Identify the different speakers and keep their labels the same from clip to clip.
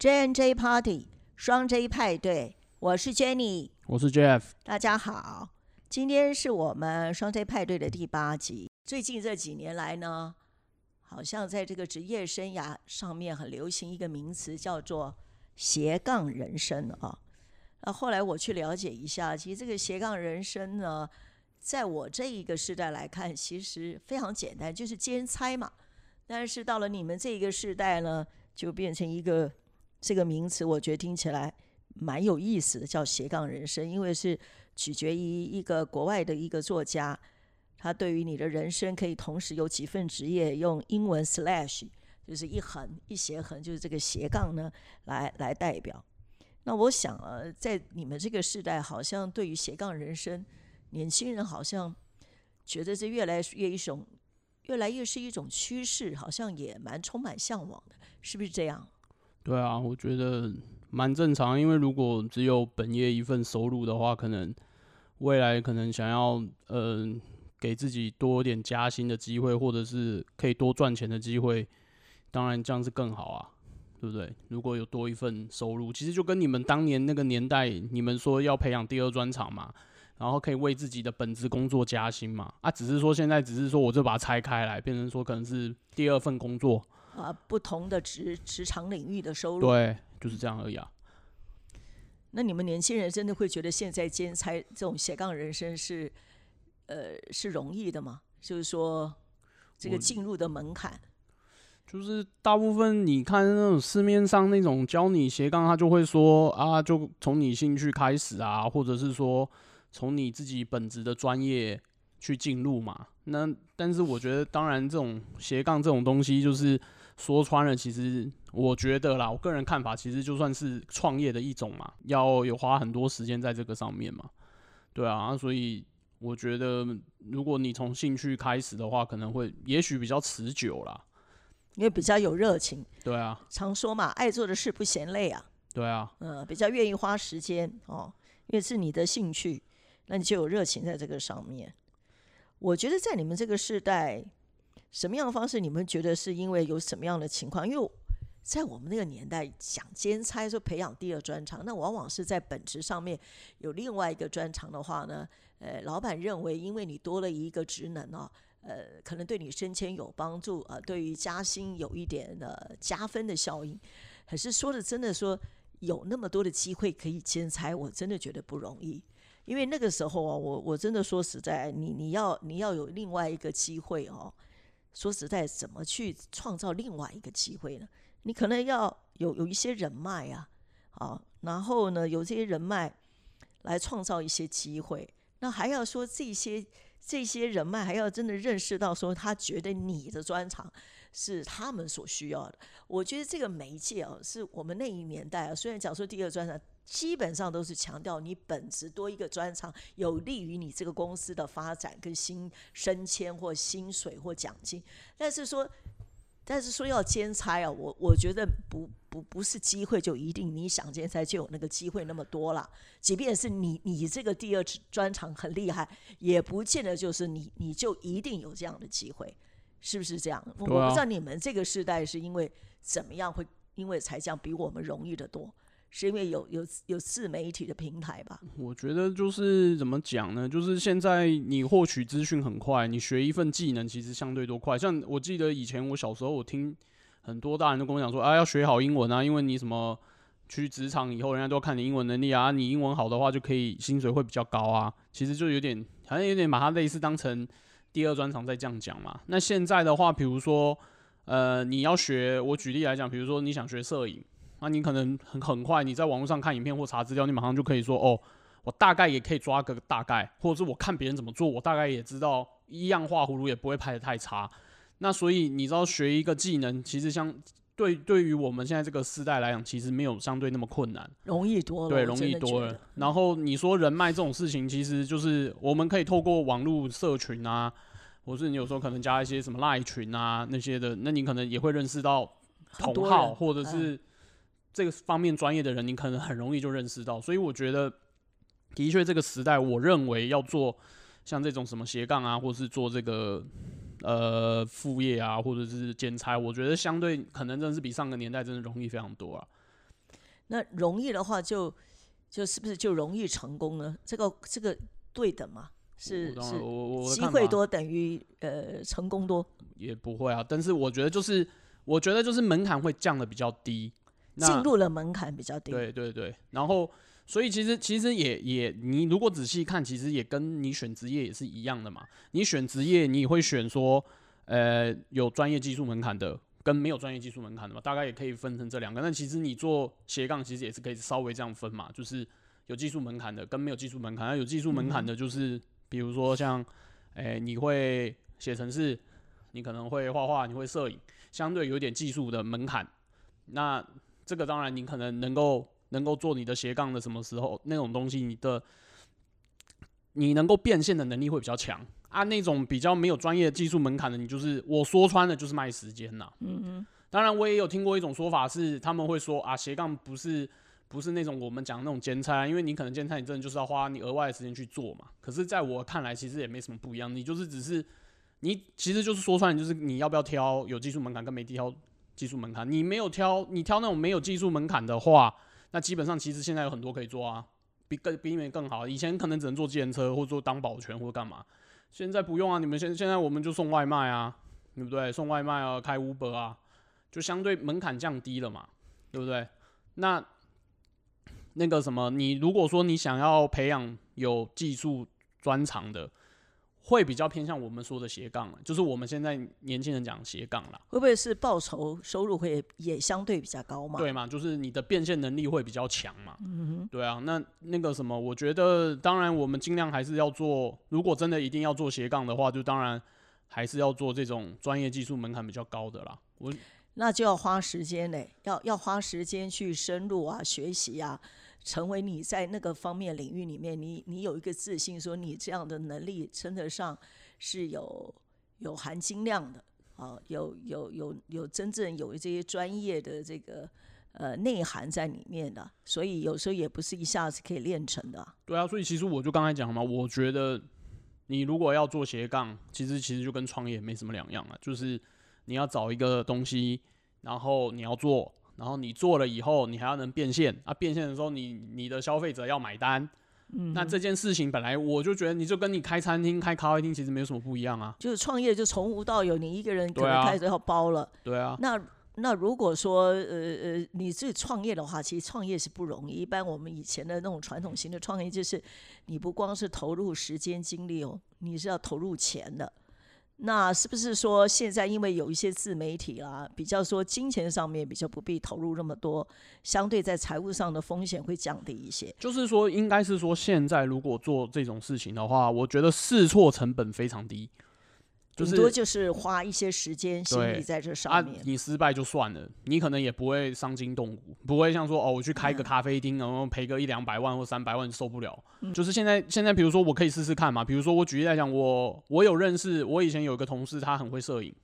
Speaker 1: J N J Party 双 J 派对，我是 Jenny，
Speaker 2: 我是 Jeff。
Speaker 1: 大家好，今天是我们双 J 派对的第八集。最近这几年来呢，好像在这个职业生涯上面很流行一个名词，叫做斜杠人生啊。那后来我去了解一下，其实这个斜杠人生呢，在我这一个时代来看，其实非常简单，就是兼差嘛。但是到了你们这一个时代呢，就变成一个这个名词，我觉得听起来蛮有意思的，叫斜杠人生，因为是取决于一个国外的一个作家，他对于你的人生可以同时有几份职业，用英文 slash 就是一横一斜横，就是这个斜杠呢来来代表。那我想啊，在你们这个时代，好像对于斜杠人生，年轻人好像觉得这越来越一种，越来越是一种趋势，好像也蛮充满向往的，是不是这样？
Speaker 2: 对啊，我觉得蛮正常，因为如果只有本业一份收入的话，可能未来可能想要呃给自己多点加薪的机会，或者是可以多赚钱的机会，当然这样是更好啊。对不对？如果有多一份收入，其实就跟你们当年那个年代，你们说要培养第二专长嘛，然后可以为自己的本职工作加薪嘛。啊，只是说现在只是说我就把它拆开来，变成说可能是第二份工作
Speaker 1: 啊，不同的职职场领域的收入，
Speaker 2: 对，就是这样而已啊。
Speaker 1: 那你们年轻人真的会觉得现在兼差这种斜杠人生是呃是容易的吗？就是说这个进入的门槛。
Speaker 2: 就是大部分你看那种市面上那种教你斜杠，他就会说啊，就从你兴趣开始啊，或者是说从你自己本职的专业去进入嘛。那但是我觉得，当然这种斜杠这种东西，就是说穿了，其实我觉得啦，我个人看法，其实就算是创业的一种嘛，要有花很多时间在这个上面嘛。对啊，所以我觉得如果你从兴趣开始的话，可能会也许比较持久啦。
Speaker 1: 因为比较有热情，
Speaker 2: 对啊，
Speaker 1: 常说嘛，爱做的事不嫌累啊，
Speaker 2: 对啊，
Speaker 1: 嗯，比较愿意花时间哦，因为是你的兴趣，那你就有热情在这个上面。我觉得在你们这个时代，什么样的方式你们觉得是因为有什么样的情况？因为在我们那个年代，想兼差说培养第二专长，那往往是在本职上面有另外一个专长的话呢，呃，老板认为因为你多了一个职能哦。呃，可能对你升迁有帮助啊，对于加薪有一点的加分的效应。可是说的真的说，有那么多的机会可以兼差，我真的觉得不容易。因为那个时候啊，我我真的说实在，你你要你要有另外一个机会哦。说实在，怎么去创造另外一个机会呢？你可能要有有一些人脉啊，啊，然后呢，有这些人脉来创造一些机会。那还要说这些。这些人脉还要真的认识到，说他觉得你的专长是他们所需要的。我觉得这个媒介啊，是我们那一年代啊，虽然讲说第二专长，基本上都是强调你本职多一个专长，有利于你这个公司的发展跟薪升迁或薪水或奖金，但是说。但是说要兼差啊，我我觉得不不不是机会就一定你想兼差就有那个机会那么多了。即便是你你这个第二专长很厉害，也不见得就是你你就一定有这样的机会，是不是这样？我不知道你们这个时代是因为怎么样会因为才这样比我们容易的多。是因为有有有自媒体的平台吧？
Speaker 2: 我觉得就是怎么讲呢？就是现在你获取资讯很快，你学一份技能其实相对都快。像我记得以前我小时候，我听很多大人都跟我讲说啊，要学好英文啊，因为你什么去职场以后，人家都要看你英文能力啊，你英文好的话就可以薪水会比较高啊。其实就有点好像有点把它类似当成第二专长在这样讲嘛。那现在的话，比如说呃，你要学，我举例来讲，比如说你想学摄影。那你可能很很快，你在网络上看影片或查资料，你马上就可以说哦，我大概也可以抓个大概，或者是我看别人怎么做，我大概也知道一样画葫芦也不会拍的太差。那所以你知道学一个技能，其实相对对于我们现在这个时代来讲，其实没有相对那么困难，
Speaker 1: 容易多了。
Speaker 2: 对，容易多了。然后你说人脉这种事情，其实就是我们可以透过网络社群啊，或是你有时候可能加一些什么赖群啊那些的，那你可能也会认识到同好或者是。这个方面专业的人，你可能很容易就认识到，所以我觉得，的确这个时代，我认为要做像这种什么斜杠啊，或是做这个呃副业啊，或者是兼差，我觉得相对可能真的是比上个年代真的容易非常多啊。
Speaker 1: 那容易的话就就是不是就容易成功呢？这个这个对等吗？是机会多等于呃成功多
Speaker 2: 也不会啊。但是我觉得就是我觉得就是门槛会降的比较低，
Speaker 1: 进入了门槛比较低。
Speaker 2: 对对对，然后所以其实其实也也你如果仔细看，其实也跟你选职业也是一样的嘛。你选职业，你会选说呃有专业技术门槛的。跟没有专业技术门槛的嘛，大概也可以分成这两个。那其实你做斜杠，其实也是可以稍微这样分嘛，就是有技术门槛的跟没有技术门槛。那有技术门槛的，就是比如说像，诶，你会写程式，你可能会画画，你会摄影，相对有点技术的门槛。那这个当然你可能能够能够做你的斜杠的什么时候那种东西，你的你能够变现的能力会比较强。啊，那种比较没有专业技术门槛的，你就是我说穿了就是卖时间呐。嗯嗯。当然，我也有听过一种说法是，他们会说啊，斜杠不是不是那种我们讲那种兼差，因为你可能兼差，你真的就是要花你额外的时间去做嘛。可是，在我看来，其实也没什么不一样，你就是只是你其实就是说穿，就是你要不要挑有技术门槛跟没挑技术门槛。你没有挑，你挑那种没有技术门槛的话，那基本上其实现在有很多可以做啊，比更比你们更好。以前可能只能做自行车，或者做当保全，或者干嘛。现在不用啊，你们现现在我们就送外卖啊，对不对？送外卖啊，开 Uber 啊，就相对门槛降低了嘛，对不对？那那个什么，你如果说你想要培养有技术专长的。会比较偏向我们说的斜杠就是我们现在年轻人讲斜杠啦。
Speaker 1: 会不会是报酬收入会也相对比较高嘛？
Speaker 2: 对嘛，就是你的变现能力会比较强嘛。嗯哼，对啊，那那个什么，我觉得当然我们尽量还是要做，如果真的一定要做斜杠的话，就当然还是要做这种专业技术门槛比较高的啦。我
Speaker 1: 那就要花时间嘞，要要花时间去深入啊，学习啊。成为你在那个方面领域里面，你你有一个自信，说你这样的能力称得上是有有含金量的啊，有有有有真正有这些专业的这个呃内涵在里面的，所以有时候也不是一下子可以练成的。
Speaker 2: 对啊，所以其实我就刚才讲嘛，我觉得你如果要做斜杠，其实其实就跟创业没什么两样啊，就是你要找一个东西，然后你要做。然后你做了以后，你还要能变现啊！变现的时候，你你的消费者要买单，嗯，那这件事情本来我就觉得，你就跟你开餐厅、开咖啡厅其实没有什么不一样啊。
Speaker 1: 就是创业就从无到有，你一个人可能开始要包了。
Speaker 2: 对啊。
Speaker 1: 那那如果说呃呃你自己创业的话，其实创业是不容易。一般我们以前的那种传统型的创业，就是你不光是投入时间精力哦，你是要投入钱的。那是不是说现在因为有一些自媒体啦，比较说金钱上面比较不必投入那么多，相对在财务上的风险会降低一些？
Speaker 2: 就是说，应该是说现在如果做这种事情的话，我觉得试错成本非常低。
Speaker 1: 顶多就是花一些时间心力在这上面。
Speaker 2: 你失败就算了，你可能也不会伤筋动骨，不会像说哦，我去开个咖啡厅，然后赔个一两百万或三百万受不了。就是现在，现在比如说我可以试试看嘛。比如说我举例来讲，我我有认识，我以前有一个同事，他很会摄影，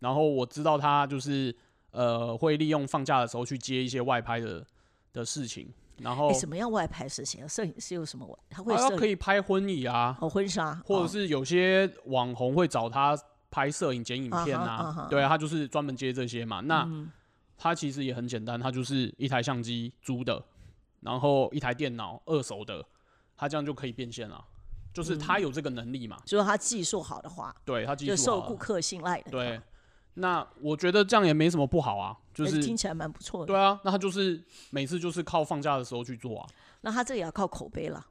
Speaker 2: 然后我知道他就是呃会利用放假的时候去接一些外拍的的事情。然后
Speaker 1: 什么样外拍事情？摄影师有什么？他会
Speaker 2: 可以拍婚礼啊，
Speaker 1: 哦婚纱，
Speaker 2: 或者是有些网红会找他拍摄影、剪影片啊。对啊，他就是专门接这些嘛。那他其实也很简单，他就是一台相机租的，然后一台电脑二手的，他这样就可以变现了。就是他有这个能力嘛，
Speaker 1: 就是他技术好的话，
Speaker 2: 对他技术
Speaker 1: 受顾客信赖的。
Speaker 2: 对。那我觉得这样也没什么不好啊，就是
Speaker 1: 听起来蛮不错的。
Speaker 2: 对啊，那他就是每次就是靠放假的时候去做啊。
Speaker 1: 那他这也要靠口碑了。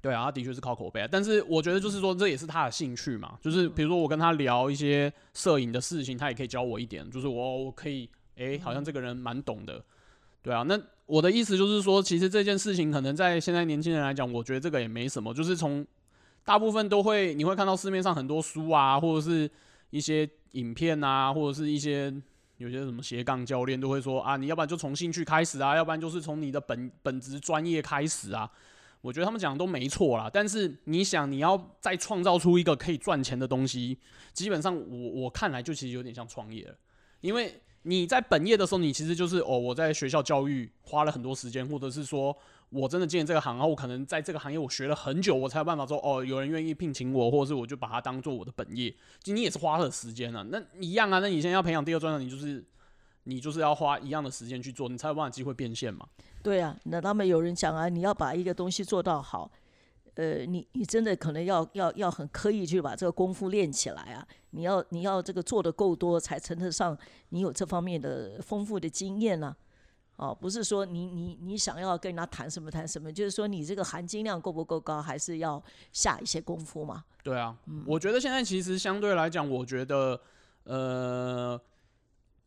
Speaker 2: 对啊，他的确是靠口碑，啊但是我觉得就是说这也是他的兴趣嘛。就是比如说我跟他聊一些摄影的事情，他也可以教我一点。就是我我可以，哎，好像这个人蛮懂的。对啊，那我的意思就是说，其实这件事情可能在现在年轻人来讲，我觉得这个也没什么。就是从大部分都会你会看到市面上很多书啊，或者是一些。影片啊，或者是一些有些什么斜杠教练都会说啊，你要不然就从兴趣开始啊，要不然就是从你的本本职专业开始啊。我觉得他们讲的都没错啦，但是你想你要再创造出一个可以赚钱的东西，基本上我我看来就其实有点像创业了，因为你在本业的时候，你其实就是哦，我在学校教育花了很多时间，或者是说。我真的进这个行，然后我可能在这个行业我学了很久，我才有办法说哦，有人愿意聘请我，或者是我就把它当做我的本业。其实你也是花了时间啊，那一样啊。那你现在要培养第二专长，你就是你就是要花一样的时间去做，你才有办法机会变现嘛。
Speaker 1: 对啊，那他们有人讲啊，你要把一个东西做到好，呃，你你真的可能要要要很刻意去把这个功夫练起来啊，你要你要这个做的够多，才称得上你有这方面的丰富的经验呢、哦，不是说你你你想要跟人家谈什么谈什么，就是说你这个含金量够不够高，还是要下一些功夫嘛。
Speaker 2: 对啊，我觉得现在其实相对来讲，我觉得呃，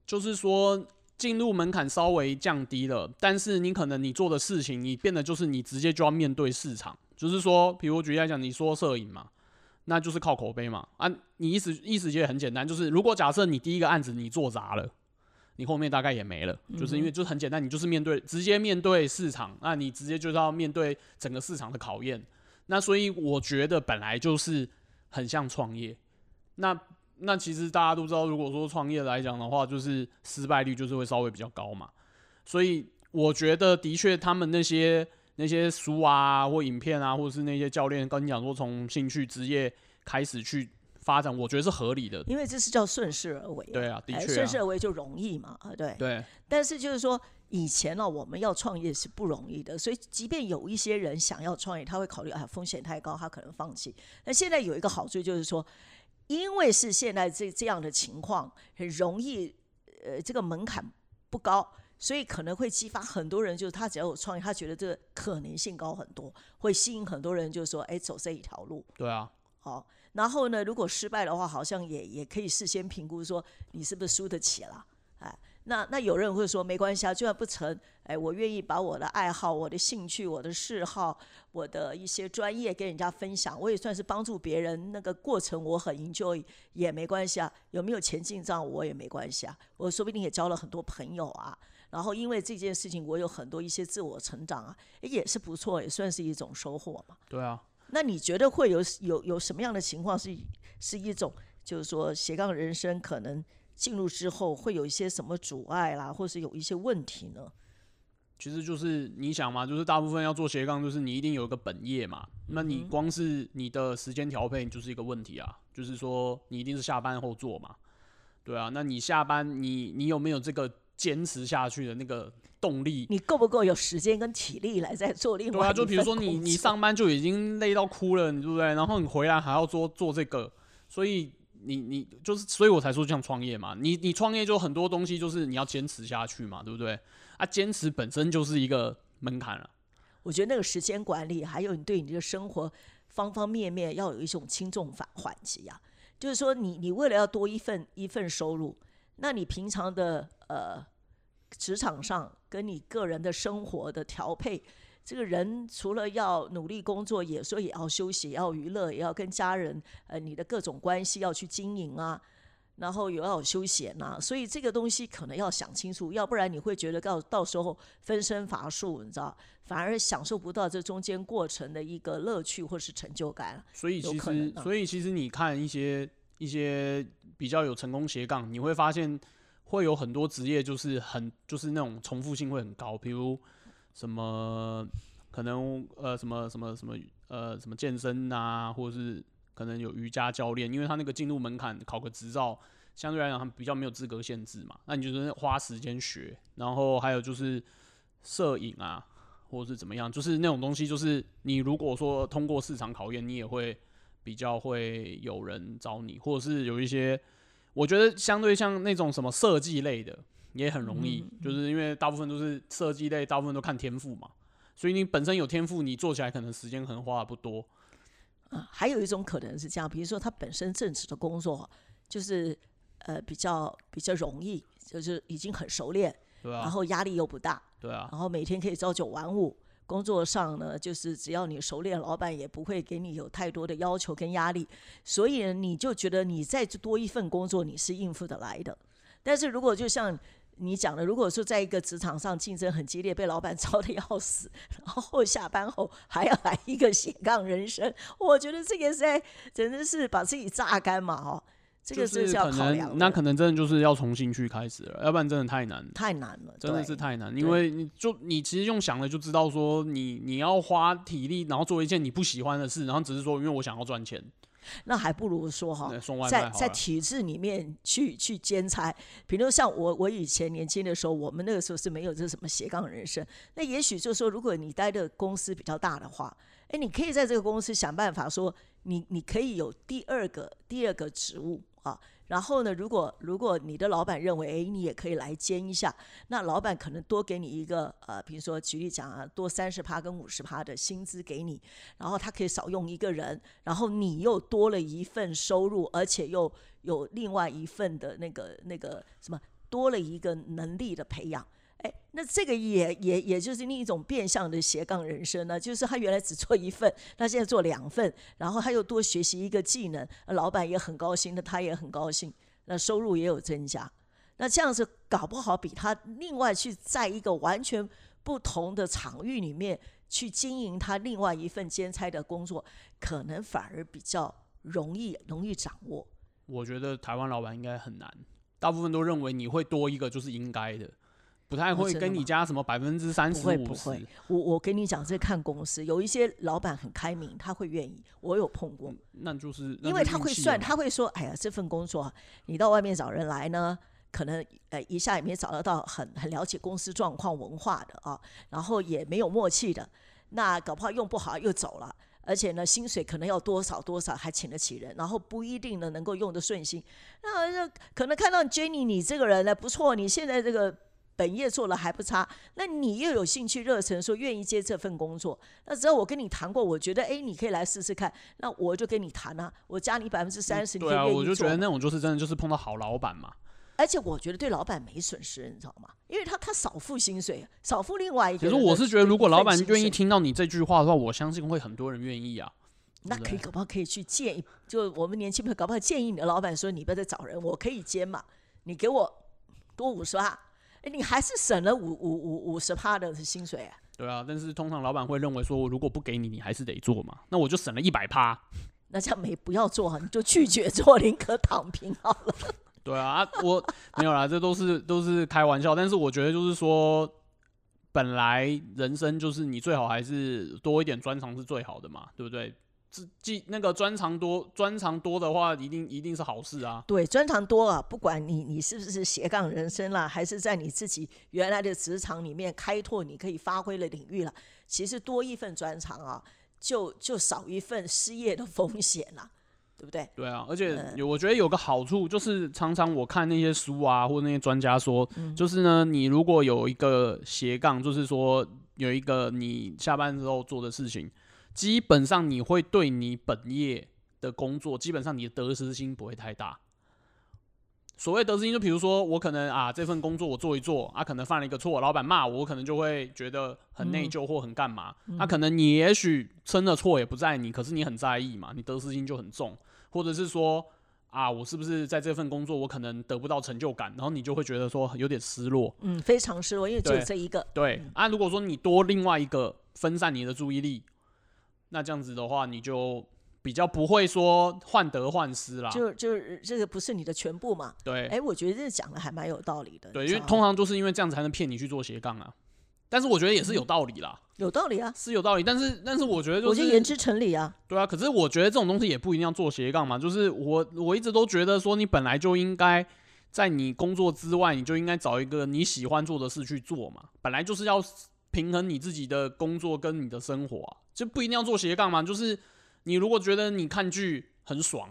Speaker 2: 就是说进入门槛稍微降低了，但是你可能你做的事情，你变得就是你直接就要面对市场，就是说，比如举例来讲，你说摄影嘛，那就是靠口碑嘛啊，你意思意思也很简单，就是如果假设你第一个案子你做砸了。你后面大概也没了，就是因为就是很简单，你就是面对直接面对市场，那你直接就是要面对整个市场的考验。那所以我觉得本来就是很像创业。那那其实大家都知道，如果说创业来讲的话，就是失败率就是会稍微比较高嘛。所以我觉得的确，他们那些那些书啊，或影片啊，或者是那些教练跟你讲说，从兴趣职业开始去发展，我觉得是合理的。
Speaker 1: 因为这是叫顺势而为、
Speaker 2: 对啊，的
Speaker 1: 哎
Speaker 2: 确、啊，
Speaker 1: 顺势而为就容易嘛，啊，对。
Speaker 2: 对
Speaker 1: 但是就是说，以前呢、我们要创业是不容易的，所以即便有一些人想要创业，他会考虑啊风险太高，他可能放弃。那现在有一个好处就是说，因为是现在这这样的情况，很容易，呃，这个门槛不高，所以可能会激发很多人，就是他只要有创业，他觉得这个可能性高很多，会吸引很多人，就是说，哎，走这一条路。
Speaker 2: 对啊，
Speaker 1: 好，然后呢，如果失败的话，好像也也可以事先评估说你是不是输得起了，哎，那那有人会说没关系啊，就算不成，哎，我愿意把我的爱好、我的兴趣、我的嗜好、我的一些专业跟人家分享，我也算是帮助别人，那个过程我很研究也没关系啊，有没有钱进账我也没关系啊，我说不定也交了很多朋友啊。然后因为这件事情，我有很多一些自我成长啊，也是不错，也算是一种收获嘛。
Speaker 2: 对啊。
Speaker 1: 那你觉得会有有有什么样的情况是是一种，就是说斜杠人生可能进入之后会有一些什么阻碍啦，或是有一些问题呢？
Speaker 2: 其实就是你想嘛，就是大部分要做斜杠，就是你一定有一个本业嘛。那你光是你的时间调配就是一个问题啊，就是说你一定是下班后做嘛，对啊。那你下班你你有没有这个坚持下去的那个动力？
Speaker 1: 你够不够有时间跟体力来再做另外
Speaker 2: 对啊，
Speaker 1: 外
Speaker 2: 就比如说你你上班就已经累到哭了，你对不对？然后你回来还要做做这个，所以你你就是，所以我才说像创业嘛，你你创业就很多东西就是你要坚持下去嘛，对不对？啊，坚持本身就是一个门槛了。
Speaker 1: 我觉得那个时间管理，还有你对你这个生活方方面面要有一种轻重缓缓急啊。就是说你，你为了要多一份一份收入，那你平常的呃职场上跟你个人的生活的调配，这个人除了要努力工作，也说也要休息，也要娱乐，也要跟家人呃你的各种关系要去经营啊。然后也要有休闲呐、所以这个东西可能要想清楚，要不然你会觉得到到时候分身乏术，你知道，反而享受不到这中间过程的一个乐趣或是成就感。
Speaker 2: 所以其实，所以其实你看一些一些比较有成功斜杠，你会发现会有很多职业就是很就是那种重复性会很高，比如什么可能呃什么什么什么呃什么健身啊，或者是可能有瑜伽教练，因为他那个进入门槛考个执照，相对来讲他比较没有资格限制嘛，那你就是花时间学，然后还有就是摄影啊。或者是怎么样，就是那种东西，就是你如果说通过市场考验，你也会比较会有人找你，或者是有一些，我觉得相对像那种什么设计类的，也很容易，就是因为大部分都是设计类，大部分都看天赋嘛，所以你本身有天赋，你做起来可能时间可能花的不多，
Speaker 1: 啊，还有一种可能是这样，比如说他本身正职的工作就是呃比较比较容易，就是已经很熟练，
Speaker 2: 对啊、
Speaker 1: 然后压力又不大，
Speaker 2: 对啊，
Speaker 1: 然后每天可以朝九晚五。工作上呢，就是只要你熟练，老板也不会给你有太多的要求跟压力，所以，你就觉得你再多一份工作你是应付得来的。但是如果就像你讲的，如果说在一个职场上竞争很激烈，被老板 操的要死，然后下班后还要来一个 斜杠人生，我觉得这个是在真的是把自己榨干嘛哦，这个
Speaker 2: 就是
Speaker 1: 要
Speaker 2: 可
Speaker 1: 考量的，
Speaker 2: 能那可能真的就是要重新去开始了，要不然真的太难。
Speaker 1: 太难了，
Speaker 2: 真的是太难，因为你就你其实用想了就知道说你你要花体力，然后做一件你不喜欢的事，然后只是说因为我想要赚钱，
Speaker 1: 那还不如说哈，在在体制里面去去兼差，比如像我我以前年轻的时候，我们那个时候是没有这什么斜杠人生。那也许就是说，如果你待的公司比较大的话，哎，你可以在这个公司想办法说，你你可以有第二个第二个职务啊。然后呢，如果如果你的老板认为，哎，你也可以来兼一下，那老板可能多给你一个呃，比如说举例讲啊，多三十趴跟五十趴的薪资给你，然后他可以少用一个人，然后你又多了一份收入，而且又有另外一份的那个那个什么，多了一个能力的培养。那这个也也也就是另一种变相的斜杠人生呢，就是他原来只做一份，他现在做两份，然后他又多学习一个技能，老板也很高兴，那他也很高兴，那收入也有增加。那这样子搞不好比他另外去在一个完全不同的场域里面去经营他另外一份兼差的工作，可能反而比较容易容易掌握。
Speaker 2: 我觉得台湾老板应该很难，大部分都认为你会多一个就是应该的，不太会跟你加什么百分之三十
Speaker 1: 会不会。，我我跟你讲，这看公司，有一些老板很开明，他会愿意，我有碰过，
Speaker 2: 那就是
Speaker 1: 因为他会算，他会说，哎呀，这份工作你到外面找人来呢，可能呃一下也没找得到很很了解公司状况文化的啊，然后也没有默契的，那搞不好用不好又走了。而且呢，薪水可能要多少多少，还请得起人，然后不一定呢能够用得顺心。那那可能看到 Jenny 你这个人呢不错，你现在这个本业做的还不差，那你又有兴趣热忱，说愿意接这份工作，那只要我跟你谈过，我觉得哎你可以来试试看，那我就跟你谈啊，我加你百分之三十，
Speaker 2: 对啊，我就觉得那种就是真的就是碰到好老板嘛。
Speaker 1: 而且我觉得对老板没损失，你知道吗？因为他他少付薪水，少付另外一个
Speaker 2: 可是。我是觉得，如果老板愿意
Speaker 1: 听。
Speaker 2: 到你这句话的话，我相信会很多人愿意啊。
Speaker 1: 那可以，搞不好可以去建议，就我们年轻朋友搞不好建议你的老板说，你不要再找人，我可以接嘛，你给我多五十趴，哎，你还是省了五五五五十趴的薪水啊。
Speaker 2: 对啊，但是通常老板会认为说，我如果不给你，你还是得做嘛，那我就省了一百趴。
Speaker 1: 那这样没不要做，你就拒绝做，宁可躺平好了。
Speaker 2: 对啊，啊我没有啦，这都是都是开玩笑。但是我觉得就是说，本来人生就是你最好还是多一点专长是最好的嘛，对不对？自既那个专长多，专长多的话，一定一定是好事啊。
Speaker 1: 对，专长多啊，不管你你是不是斜杠人生啦，还是在你自己原来的职场里面开拓你可以发挥的领域了，其实多一份专长啊，就就少一份失业的风险啦，对不对？
Speaker 2: 对啊，而且
Speaker 1: 嗯
Speaker 2: 我觉得有个好处就是，常常我看那些书啊，或者那些专家说，
Speaker 1: 嗯
Speaker 2: 就是呢，你如果有一个斜杠，就是说有一个你下班之后做的事情，基本上你会对你本业的工作，基本上你的得失心不会太大。所谓得失心，就比如说我可能啊这份工作我做一做啊，可能犯了一个错，老板骂我，我可能就会觉得很内疚或很干嘛。那、可能你也许真的错也不在你，可是你很在意嘛，你得失心就很重，或者是说啊我是不是在这份工作我可能得不到成就感，然后你就会觉得说有点失落。
Speaker 1: 嗯，非常失落，因为只有这一个。
Speaker 2: 对啊，如果说你多另外一个分散你的注意力，那这样子的话，你就比较不会说患得患失啦。
Speaker 1: 就就是这个不是你的全部嘛？
Speaker 2: 对
Speaker 1: 哎，我觉得这讲的还蛮有道理的。
Speaker 2: 对，因为通常就是因为这样子才能骗你去做斜杠啊。但是我觉得也是有道理啦，
Speaker 1: 有道理啊，
Speaker 2: 是有道理。但是但是我觉得就是
Speaker 1: 我觉得言之成理啊。
Speaker 2: 对啊，可是我觉得这种东西也不一定要做斜杠嘛。就是我我一直都觉得说，你本来就应该在你工作之外，你就应该找一个你喜欢做的事去做嘛。本来就是要平衡你自己的工作跟你的生活啊，就不一定要做斜杠嘛。就是你如果觉得你看剧很爽，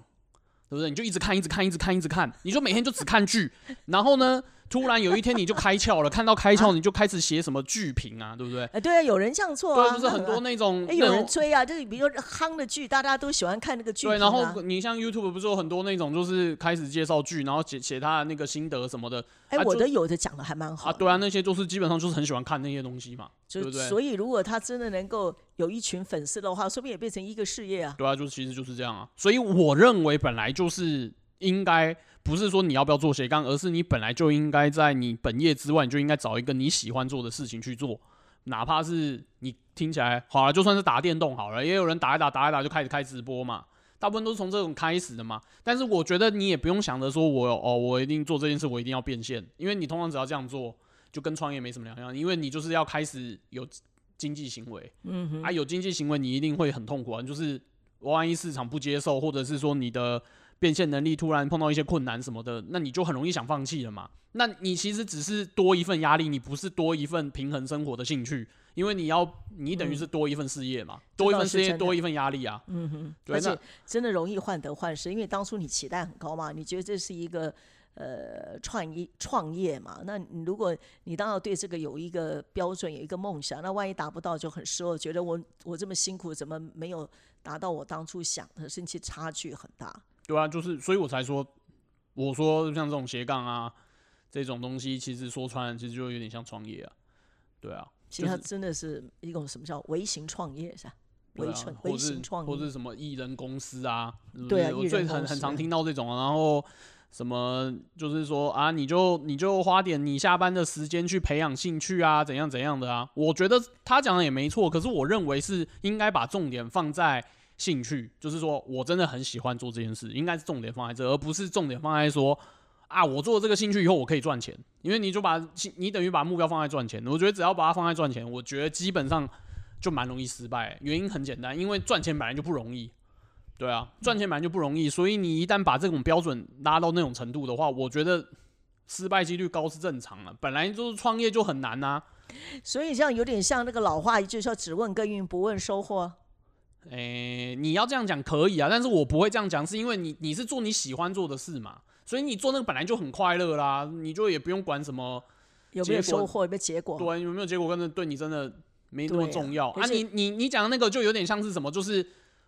Speaker 2: 对不对？你就一直看，一直看，一直看，一直看，你就每天就只看剧，然后呢，突然有一天你就开窍了，看到开窍你就开始写什么剧评啊，对不对？
Speaker 1: 哎，对啊，有人像
Speaker 2: 错
Speaker 1: 啊
Speaker 2: 不是很多那种
Speaker 1: 哎，有人追啊，就是比如说夯的剧，大家都喜欢看那个剧、
Speaker 2: 对，然后你像 YouTube 不是有很多那种，就是开始介绍剧，然后写写他的那个心得什么的
Speaker 1: 哎，我的有的讲的还蛮好
Speaker 2: 啊，对啊，那些就是基本上就是很喜欢看那些东西嘛，对不对
Speaker 1: 所以如果他真的能够有一群粉丝的话，说不定也变成一个事业啊。
Speaker 2: 对啊，就其实就是这样啊。所以我认为本来就是应该不是说你要不要做斜杠，而是你本来就应该在你本业之外，你就应该找一个你喜欢做的事情去做，哪怕是你听起来好了，就算是打电动好了，也有人打一打打一打就开始开直播嘛。大部分都是从这种开始的嘛，但是我觉得你也不用想着说我哦，我一定做这件事，我一定要变现，因为你通常只要这样做，就跟创业没什么两样，因为你就是要开始有经济行为，
Speaker 1: 嗯哼，
Speaker 2: 啊，有经济行为你一定会很痛苦啊，就是万一市场不接受，或者是说你的变现能力突然碰到一些困难什么的，那你就很容易想放弃了嘛。那你其实只是多一份压力，你不是多一份平衡生活的兴趣，因为你要你等于是多一份事业嘛，多一份事业多一份压力啊。
Speaker 1: 嗯哼，
Speaker 2: 对，
Speaker 1: 而且真的容易患得患失，因为当初你期待很高嘛，你觉得这是一个呃创业创业嘛，那你如果你当然对这个有一个标准，有一个梦想，那万一达不到就很失落，觉得我我这么辛苦，怎么没有达到我当初想的，甚至差距很大。
Speaker 2: 对啊，就是所以我才说，我说像这种斜杠啊。这种东西其实说穿了，其实就有点像创业啊，对啊，
Speaker 1: 其实它真的是一种什么叫微型创业是吧？微创、微型创
Speaker 2: 业，或者什么艺人公司啊，
Speaker 1: 对啊，
Speaker 2: 我最很很常听到这种，然后什么就是说啊，你就你就花点你下班的时间去培养兴趣啊，怎样怎样的啊？我觉得他讲的也没错，可是我认为是应该把重点放在兴趣，就是说我真的很喜欢做这件事，应该是重点放在这，而不是重点放在说。啊，我做这个兴趣以后，我可以赚钱，因为你就把你等于把目标放在赚钱。我觉得只要把它放在赚钱，我觉得基本上就蛮容易失败。原因很简单，因为赚钱本来就不容易，对啊，赚钱本来就不容易，所以你一旦把这种标准拉到那种程度的话，我觉得失败几率高是正常的。本来就是创业就很难呐，
Speaker 1: 所以这样有点像那个老话，就是说只问耕耘不问收获。
Speaker 2: 诶，你要这样讲可以啊，但是我不会这样讲，是因为你你是做你喜欢做的事嘛。所以你做那个本来就很快乐啦，你就也不用管什么
Speaker 1: 有没有收获，有没有结果。
Speaker 2: 对，有没有结果，跟着对你真的没那么重要啊。你你你讲的那个就有点像是什么，就是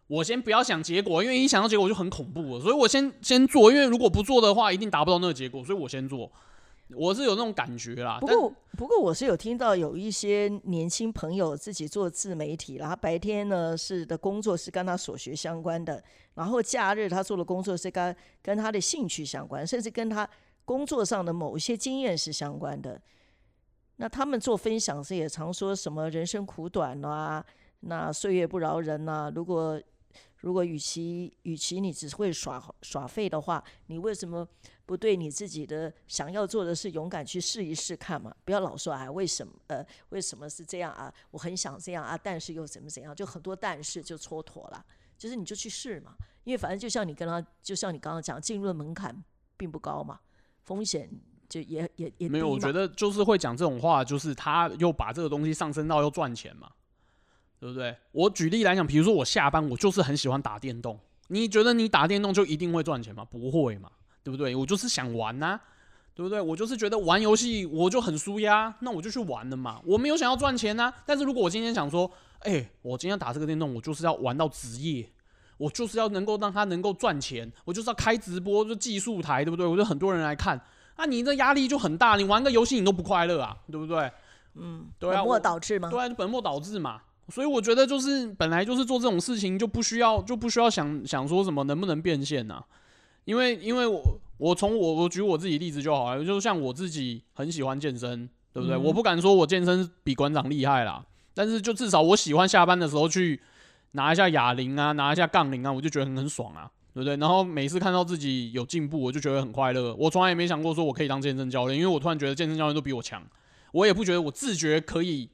Speaker 2: 我先不要想结果，因为一想到结果就很恐怖了。所以我先先做，因为如果不做的话，一定达不到那个结果，所以我先做。我是有那种感觉啦。
Speaker 1: 不过不过我是有听到有一些年轻朋友自己做自媒体，然后白天呢是的工作是跟他所学相关的。然后假日他做的工作是跟跟他的兴趣相关，甚至跟他工作上的某一些经验是相关的。那他们做分享时也常说什么人生苦短啊，那岁月不饶人呐。如果如果与其与其你只会耍耍废的话，你为什么不对你自己的想要做的事勇敢去试一试看嘛？不要老说哎为什么呃为什么是这样啊？我很想这样啊，但是又怎么怎样？就很多但是就蹉跎了。就是你就去试嘛，因为反正就像你跟他，就像你刚刚讲，进入的门槛并不高嘛，风险就也也也
Speaker 2: 没有。我觉得就是会讲这种话，就是他又把这个东西上升到要赚钱嘛，对不对？我举例来讲，比如说我下班，我就是很喜欢打电动。你觉得你打电动就一定会赚钱吗？不会嘛，对不对？我就是想玩呐，对不对？我就是觉得玩游戏我就很舒压，那我就去玩了嘛。我没有想要赚钱呐，但是如果我今天想说。哎，我今天打这个电动，我就是要玩到职业，我就是要能够让他能够赚钱，我就是要开直播，就技术台，对不对？我就很多人来看，啊，你这压力就很大，你玩个游戏你都不快乐啊，对不对？
Speaker 1: 嗯，
Speaker 2: 对啊，
Speaker 1: 本末倒置吗？
Speaker 2: 对啊，本末倒置嘛。所以我觉得就是本来就是做这种事情就不需要就不需要想想说什么能不能变现呐，因为因为我我从我我举我自己例子就好了，就像我自己很喜欢健身，对不对？我不敢说我健身比馆长厉害啦。但是就至少我喜欢下班的时候去拿一下哑铃啊，拿一下杠铃啊，我就觉得很很爽啊，对不对？然后每次看到自己有进步，我就觉得很快乐。我从来也没想过说我可以当健身教练，因为我突然觉得健身教练都比我强。我也不觉得我自觉可以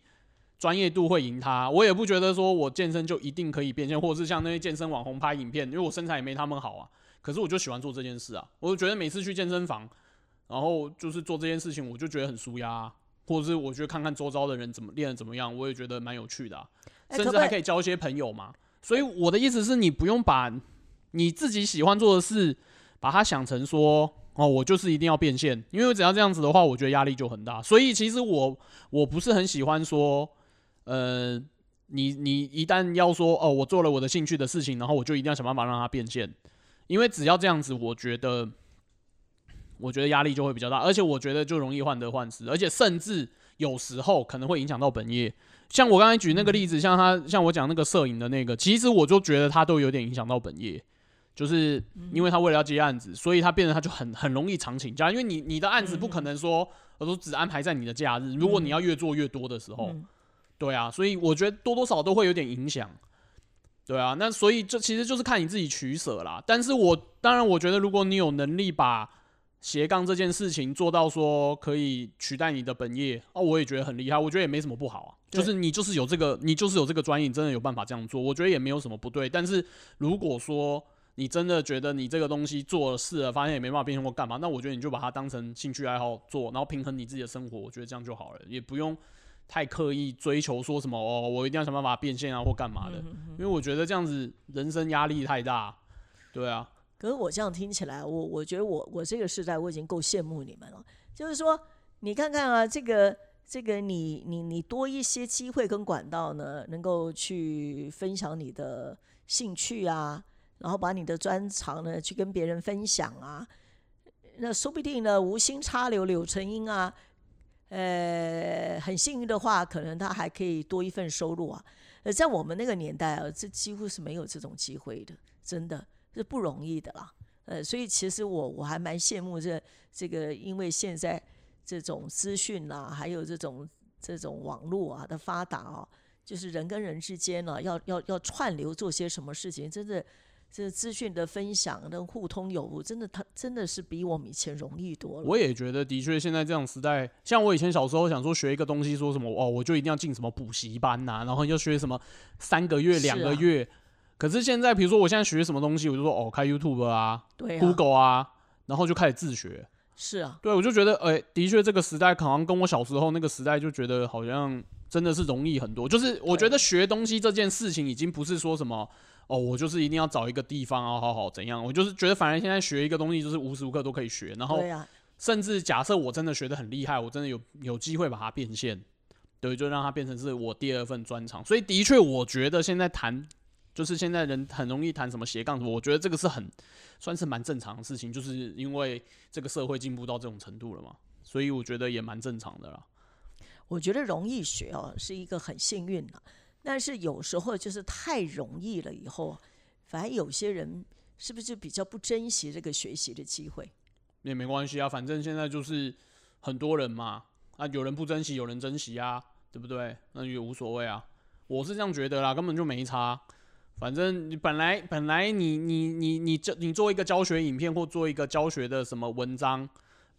Speaker 2: 专业度会赢他，我也不觉得说我健身就一定可以变现，或者是像那些健身网红拍影片，因为我身材也没他们好啊。可是我就喜欢做这件事啊，我就觉得每次去健身房，然后就是做这件事情，我就觉得很舒压。或者是我觉得看看周遭的人怎么练的怎么样，我也觉得蛮有趣的，甚至还可以交一些朋友嘛。所以我的意思是你不用把你自己喜欢做的事，把它想成说哦，我就是一定要变现，因为只要这样子的话，我觉得压力就很大。所以其实我我不是很喜欢说，呃，你你一旦要说哦，我做了我的兴趣的事情，然后我就一定要想办法让它变现，因为只要这样子，我觉得。我觉得压力就会比较大，而且我觉得就容易患得患失，而且甚至有时候可能会影响到本业。像我刚才举那个例子，像他像我讲那个摄影的那个，其实我就觉得他都有点影响到本业，就是因为他为了要接案子，所以他变得他就很很容易常请假，因为你你的案子不可能说我都只安排在你的假日，如果你要越做越多的时候，对啊，所以我觉得多多少都会有点影响，对啊，那所以这其实就是看你自己取舍啦。但是我当然我觉得如果你有能力把斜杠这件事情做到说可以取代你的本业哦，我也觉得很厉害，我觉得也没什么不好啊。就是你就是有这个，你就是有这个专业，你真的有办法这样做，我觉得也没有什么不对。但是如果说你真的觉得你这个东西做了试了，发现也没办法变现或干嘛，那我觉得你就把它当成兴趣爱好做，然后平衡你自己的生活，我觉得这样就好了，也不用太刻意追求说什么哦，我一定要想办法变现啊或干嘛的，因为我觉得这样子人生压力太大。对啊，
Speaker 1: 可是我这样听起来，我我觉得我我这个时代我已经够羡慕你们了。就是说，你看看啊，这个这个你你你多一些机会跟管道呢，能够去分享你的兴趣啊，然后把你的专长呢去跟别人分享啊，那说不定呢无心插柳柳成荫啊。呃，很幸运的话，可能他还可以多一份收入啊。呃，在我们那个年代啊，这几乎是没有这种机会的，真的。是不容易的啦，呃，所以其实我我还蛮羡慕这这个，因为现在这种资讯啊，还有这种这种网络啊的发达哦，就是人跟人之间呢，要要要串流做些什么事情，真的这资讯的分享跟互通有无，真的它真的是比我们以前容易多了。
Speaker 2: 我也觉得，的确，现在这样时代，像我以前小时候想说学一个东西，说什么哦，我就一定要进什么补习班呐、然后要学什么三个月、两个月。可是现在，比如说我现在学什么东西，我就说哦，开 YouTube 啊、
Speaker 1: 对啊
Speaker 2: Google 啊，然后就开始自学。
Speaker 1: 是啊，
Speaker 2: 对，我就觉得，哎、的确，这个时代好像跟我小时候那个时代，就觉得好像真的是容易很多。就是我觉得学东西这件事情，已经不是说什么哦，我就是一定要找一个地方啊，好好怎样。我就是觉得，反正现在学一个东西，就是无时无刻都可以学。然后甚至假设我真的学的很厉害，我真的有有机会把它变现，对，就让它变成是我第二份专长。所以的确，我觉得现在谈，就是现在人很容易谈什么斜杠什么，我觉得这个是很算是蛮正常的事情，就是因为这个社会进步到这种程度了嘛，所以我觉得也蛮正常的啦。
Speaker 1: 我觉得容易学哦是一个很幸运的，但是有时候就是太容易了以后，反而有些人是不是就比较不珍惜这个学习的机会？
Speaker 2: 也没关系啊，反正现在就是很多人嘛，啊，有人不珍惜，有人珍惜啊，对不对？那也无所谓啊，我是这样觉得啦，根本就没差。反正你本来本来你你你你教你做一个教学影片或做一个教学的什么文章，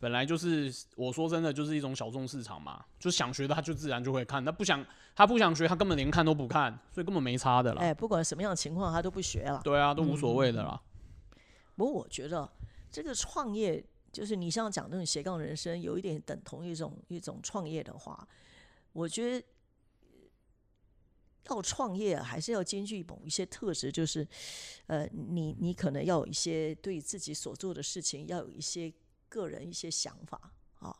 Speaker 2: 本来就是我说真的就是一种小众市场嘛，就想学的他就自然就会看，他不想他不想学，他根本连看都不看，所以根本没差的啦。
Speaker 1: 哎，不管什么样的情况，他都不学了。
Speaker 2: 对啊，都无所谓的啦。
Speaker 1: 不过我觉得这个创业，就是你像讲那种斜杠人生，有一点等同一种一种创业的话，我觉得要创业还是要兼具某一些特质，就是呃，你你可能要有一些对自己所做的事情要有一些个人一些想法啊，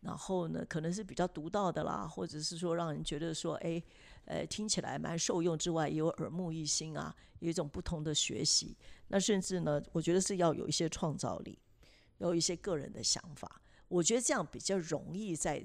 Speaker 1: 然后呢，可能是比较独到的啦，或者是说让人觉得说，哎，呃，听起来蛮受用之外，也有耳目一新啊，有一种不同的学习。那甚至呢，我觉得是要有一些创造力，有一些个人的想法。我觉得这样比较容易在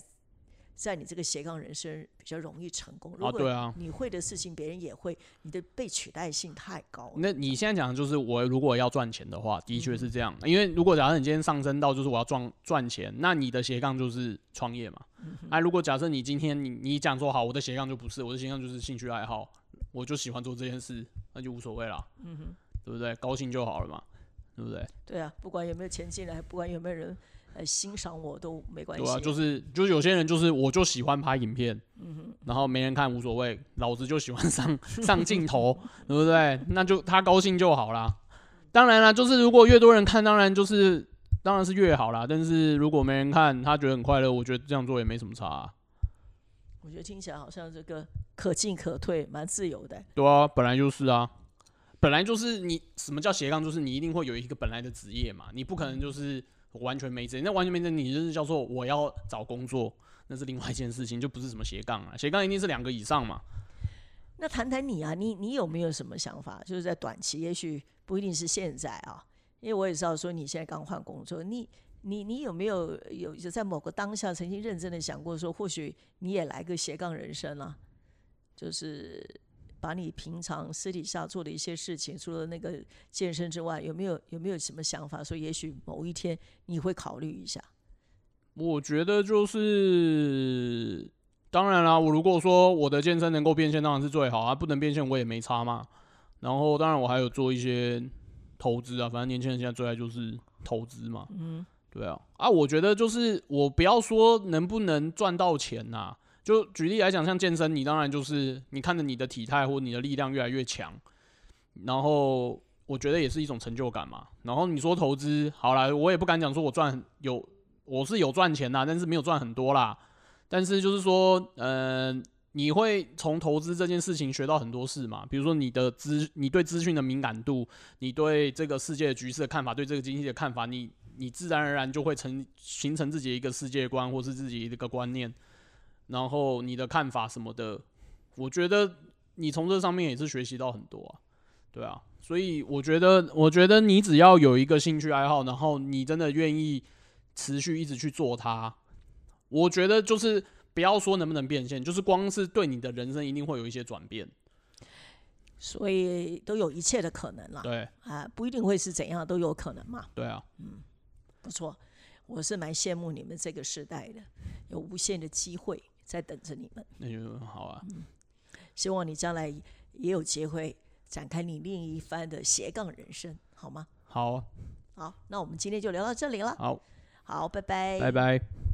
Speaker 1: 在你这个斜杠人生比较容易成功。如果
Speaker 2: 对啊
Speaker 1: 你会的事情别人也会，你的被取代性太高。
Speaker 2: 那你现在讲的就是我如果要赚钱的话，的确是这样。因为如果假设你今天上升到就是我要赚赚钱，那你的斜杠就是创业嘛。哎、如果假设你今天你你讲说好，我的斜杠就不是，我的斜杠就是兴趣爱好，我就喜欢做这件事，那就无所谓啦。嗯哼，对不对？高兴就好了嘛，对不对？
Speaker 1: 对啊，不管有没有钱进来，不管有没有人呃欣赏我都没关系。
Speaker 2: 对啊，就是就是有些人就是我就喜欢拍影片，然后没人看无所谓，老子就喜欢上 上镜头，对不对？那就他高兴就好啦。当然啦，就是如果越多人看，当然就是当然是越好啦。但是如果没人看，他觉得很快乐，我觉得这样做也没什么差、啊。
Speaker 1: 我觉得听起来好像这个可进可退，蛮自由的。
Speaker 2: 对啊，本来就是啊，本来就是你什么叫斜杠，就是你一定会有一个本来的职业嘛，你不可能就是完全没职业，那完全没职业，你就是叫做我要找工作，那是另外一件事情，就不是什么斜杠啊，斜杠一定是两个以上嘛。
Speaker 1: 那谈谈你啊，你你有没有什么想法？就是在短期，也许不一定是现在啊，因为我也知道说你现在刚换工作，你你你有没有有有在某个当下曾经认真的想过说，或许你也来个斜杠人生啊？就是把你平常私底下做的一些事情，除了那个健身之外，有没有有没有什么想法？说也许某一天你会考虑一下。
Speaker 2: 我觉得就是，当然啦，我如果说我的健身能够变现，当然是最好啊，不能变现我也没差嘛。然后当然我还有做一些投资啊，反正年轻人现在最爱就是投资嘛。
Speaker 1: 嗯，
Speaker 2: 对啊，啊，我觉得就是我不要说能不能赚到钱呐、就举例来讲，像健身，你当然就是你看着你的体态或你的力量越来越强，然后我觉得也是一种成就感嘛。然后你说投资，好啦，我也不敢讲说我赚有，我是有赚钱啦，但是没有赚很多啦。但是就是说，嗯、你会从投资这件事情学到很多事嘛，比如说你的资，你对资讯的敏感度，你对这个世界的局势的看法，对这个经济的看法，你你自然而然就会成形成自己的一个世界观，或是自己的一个观念，然后你的看法什么的，我觉得你从这上面也是学习到很多啊，对啊，所以我觉得，我觉得你只要有一个兴趣爱好，然后你真的愿意持续一直去做它，我觉得就是不要说能不能变现，就是光是对你的人生一定会有一些转变，
Speaker 1: 所以都有一切的可能啦。
Speaker 2: 对
Speaker 1: 啊，不一定会是怎样，都有可能嘛。
Speaker 2: 对啊，嗯
Speaker 1: 不错，我是蛮羡慕你们这个时代的，有无限的机会在等着你们。
Speaker 2: 那就很好啊，
Speaker 1: 希望你将来也有机会展开你另一番的斜杠人生，好吗？
Speaker 2: 好啊
Speaker 1: 好，那我们今天就聊到这里了。
Speaker 2: 好，
Speaker 1: 好，拜拜，
Speaker 2: 拜拜。